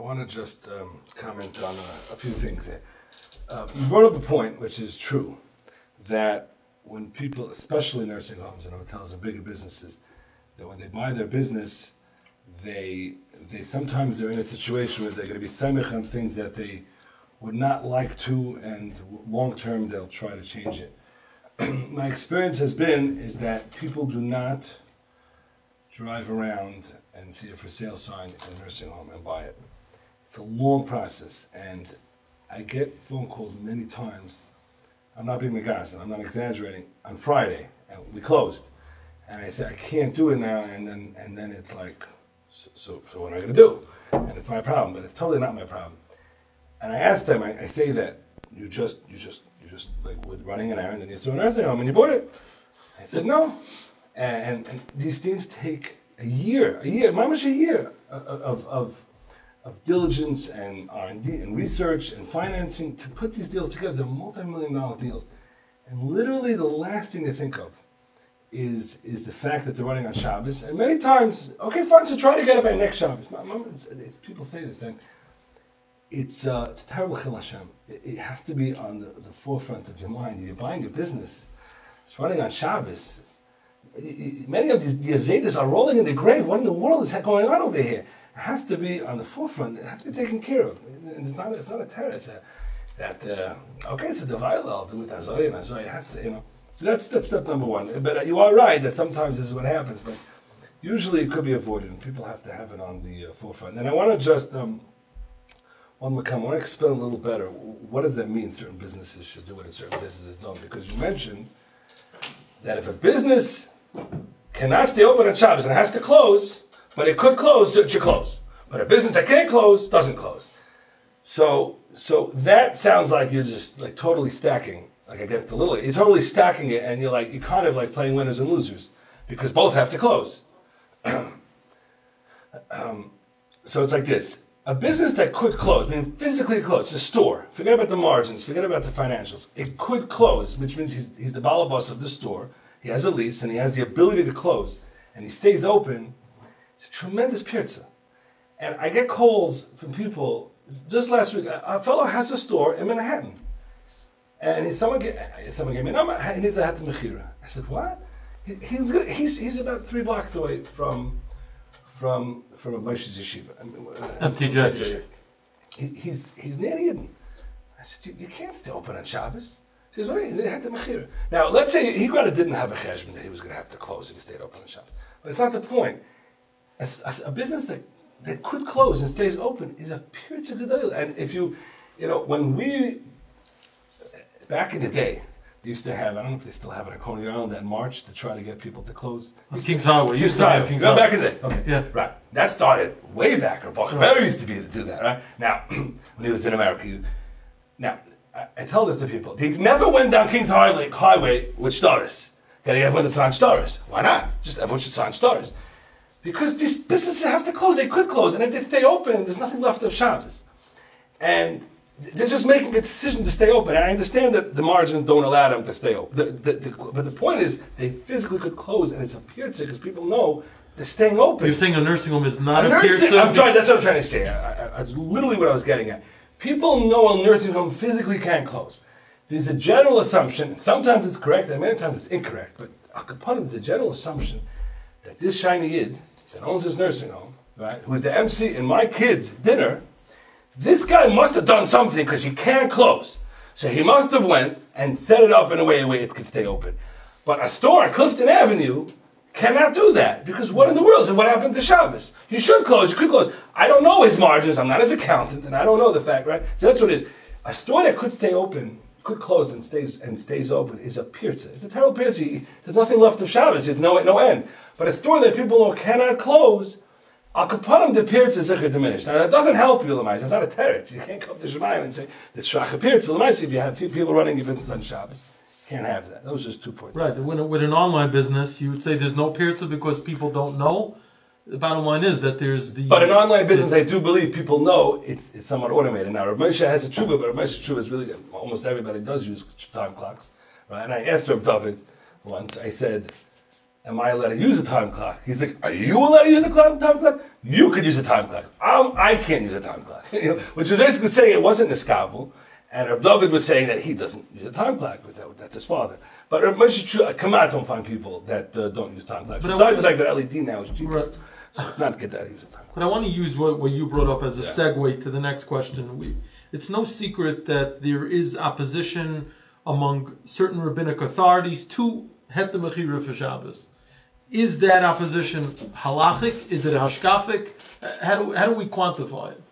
I want to just um, comment on a, a few things. Uh, you brought up a point, which is true, that when people, especially nursing homes and hotels and bigger businesses, that when they buy their business, they they sometimes are in a situation where they're going to be semich on things that they would not like to, and long term they'll try to change it. My experience has been is that people do not drive around and see a for sale sign in a nursing home and buy it. It's a long process, and I get phone calls many times. I'm not being McGassin, I'm not exaggerating. On Friday, and we closed, and I said I can't do it now, and then and then it's like, so so, so what am I gonna do? And it's my problem, but it's totally not my problem. And I asked them, I, I say that you just you just you just like with running an errand and you saw a nursing home and you bought it. I said no, and, and, and these things take a year, a year, much a year of, of of diligence and R&D and research and financing to put these deals together. They're multi-million dollar deals. And literally the last thing they think of is, is the fact that they're running on Shabbos. And many times, okay, fine, so try to get it by next Shabbos. It's, it's, people say this, and it's, uh, it's a terrible chil Hashem. It, it, has to be on the, the forefront of your mind. You're buying a business. It's running on Shabbos. Many of these Yazidis are rolling in the grave. What in the world is going on over here? Has to be on the forefront. It has to be taken care of. It's not. It's not a teretz. It's a, that uh, okay. It's a. I'll do it azoy. It has to. You know. So that's that's step number one. But you are right that sometimes this is what happens. But usually it could be avoided. and People have to have it on the uh, forefront. And I want to just um, one more comment. I want to explain a little better. What does that mean? Certain businesses should do it, and certain businesses don't. Because you mentioned that if a business cannot stay open on Shabbos and has to close but it could close, so it should close. But a business that can't close doesn't close. So, so that sounds like you're just like totally stacking. Like I guess the little, you're totally stacking it, and you're like you're kind of like playing winners and losers because both have to close. um, so it's like this: a business that could close, I mean physically close, a store. Forget about the margins, forget about the financials. It could close, which means he's, he's the balabas of the store. He has a lease and he has the ability to close, and he stays open it's a tremendous pirza. And I get calls from people. Just last week, a, fellow has a store in Manhattan. And he, someone, get, someone gave me a number. He needs a heter mechira. I said, what? He, he's, gonna, he's, he's about three blocks away from from from a Moshe's yeshiva. I mean, uh. He, he's he's near Eden. I said, you, you, can't stay open on Shabbos. He says, what? He had the mechira. Now, let's say he rather didn't have a cheshbon that he was going to have to close if he stayed open on Shabbos. But it's not the point a, a, business that, that could close and stays open is a pure tzedakah. And if you, you know, when we, back in the day, used to have, I don't know if they still have it at Coney Island, that march to try to get people to close. King's Highway. Used to have King's Highway. Back in the day. Okay. Yeah. Right. That started way back. Or Buck right. used to be able to do that, right? Now, when he was in America, you, now, I, I, tell this to people. They never went down King's Highway, highway with stars. Getting everyone to sign stars. Why not? Just everyone should sign stars. Because these businesses have to close. They could close. And if they stay open, there's nothing left of Shabbos. And they're just making a decision to stay open. And I understand that the margins don't allow them to stay open. The, the, the, but the point is, they physically could close, and it's a pirza because people know they're staying open. You're saying a nursing home is not a, a I'm trying, that's what I'm trying to say. I, I, that's literally what I was getting at. People know a nursing home physically can't close. There's a general assumption, and sometimes it's correct, and many times it's incorrect, but a is a general assumption that this shiny yid that owns this nursing home, right, who is the MC in my kid's dinner, this guy must have done something because he can't close. So he must have went and set it up in a way where it could stay open. But a store on Clifton Avenue cannot do that because what in the world? So what happened to Shabbos? You should close. You could close. I don't know his margins. I'm not his accountant, and I don't know the fact, right? So that's what it is. A store that could stay open, could close and stays and stays open is a pirza. It's a terrible pirza. There's nothing left of Shabbos. There's no no end. But a store that people know cannot close, Al Kapanim, the appearance is diminished. Now, that doesn't help you, Lamais. It's not a teretz. You can't come to Shemayim and say, this Shach appearance. Lamais, if you have people running your business on Shabbos, can't have that. Those are just two points. Right. When, with an online business, you would say there's no pirza because people don't know. The bottom line is that there's the. But in online business, I do believe people know it's, it's somewhat automated. Now, Rav Moshe has a tshuva, but Rav tshuva is really, almost everybody does use time clocks. Right? And I asked Rav David once, I said, am I allowed to use a time clock? He's like, are you allowed to use a time, time clock? You could use a time clock. I'm, I can't use a time clock. You know, Which was basically saying it wasn't Niskabel. And Reb David was saying that he doesn't use a time clock because that, that's his father. But Reb Moshe come out, don't find people that uh, don't use time clocks. But I Besides the fact that LED now is cheaper. Right. So it's not good that he uses a time clock. But I want to use what, what you brought up as a Yeah. segue to the next question. We, it's no secret that there is opposition among certain rabbinic authorities to Heter Mechira for Shabbos. Is that opposition halachic? Is it hashkafic? Uh, How do, how do we quantify it?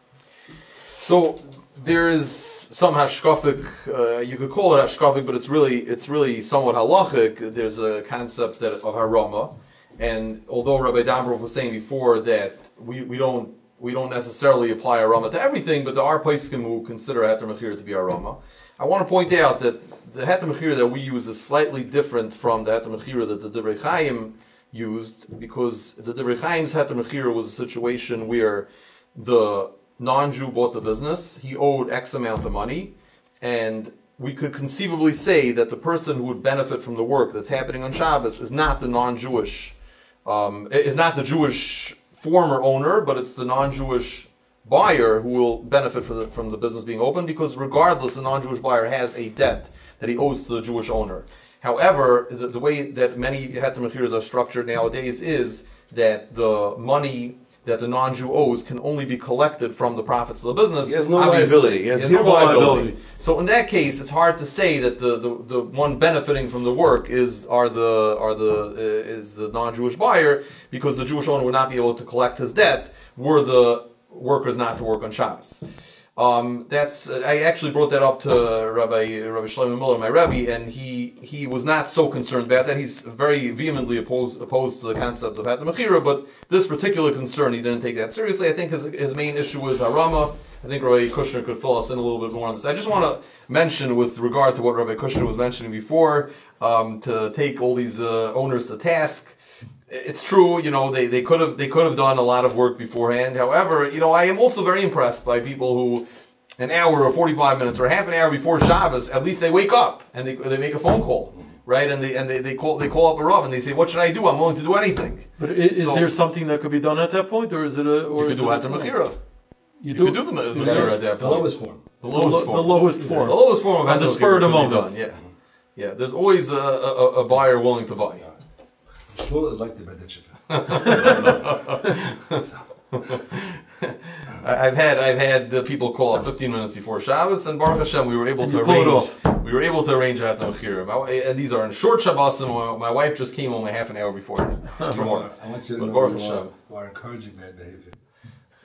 So there is some hashkafic. Uh, you could call it hashkafic, but it's really it's really somewhat halachic. There's a concept that of harama, and although Rabbi Damrov was saying before that we, we don't we don't necessarily apply harama to everything, but there are poskim who consider heter mechir to be harama. I want to point out that the heter mechir that we use is slightly different from the heter mechir that the Divrei Chaim used because the Divrei Chaim's heter mechir was a situation where the non-Jew bought the business, he owed X amount of money, and we could conceivably say that the person who would benefit from the work that's happening on Shabbos is not the non-Jewish, um, is not the Jewish former owner, but it's the non-Jewish buyer who will benefit from the, from the business being open because regardless, the non-Jewish buyer has a debt that he owes to the Jewish owner. However, the, the way that many heter mechiras are structured nowadays is that the money that the non-Jew owes can only be collected from the profits of the business. He has no Obviously, liability. He has no zero liability. So in that case, it's hard to say that the, the, the one benefiting from the work is are the are the uh, is the non-Jewish buyer because the Jewish owner would not be able to collect his debt were the workers not to work on Shabbos. Um, that's I actually brought that up to Rabbi Rabbi Shlomo Miller, my Rabbi, and he he was not so concerned about that. He's very vehemently opposed opposed to the concept of Heter Mechira, but this particular concern he didn't take that seriously. I think his, his main issue was Arama. I think Rabbi Kushner could fill us in a little bit more on this. I just want to mention, with regard to what Rabbi Kushner was mentioning before, um, to take all these uh, owners to task it's true, you know, they, they could have they could have done a lot of work beforehand. However, you know, I am also very impressed by people who an hour or 45 minutes or half an hour before Shabbos, at least they wake up and they, they make a phone call, right? And they and they, they call they call up a Rav and they say, "What should I do? I'm willing to do anything." But is, So- there something that could be done at that point, or is it a? Or You could is do it Hatam a- Mechira. You, You could do the Mechira at that The lowest form. The the, lowest form. the lowest form. The lowest form of On the Hatam spur of the Mechira moment. done, Yeah, yeah. There's always a, a, a buyer willing to buy. Shmuel is like the Beit Shifra. I- I've had I've had the people call up 15 minutes before Shabbos, and Baruch Hashem, we were able And to arrange. We were able to arrange at the Mechira. And these are in short Shabbos, and my, wife just came home a half an hour before. Tomorrow. I want you to But know Baruch Hashem. are encouraging bad behavior.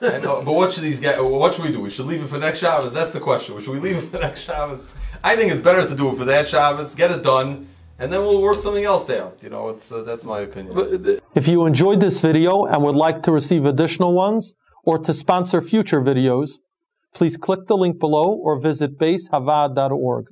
I know, but what should these guys? What should we do? We should leave it for next Shabbos. That's the question. Should we leave it for next Shabbos? I think it's better to do it for that Shabbos. Get it done, and then we'll work something else out. You know, it's uh, that's my opinion. If you enjoyed this video and would like to receive additional ones or to sponsor future videos, please click the link below or visit baishavaad.org.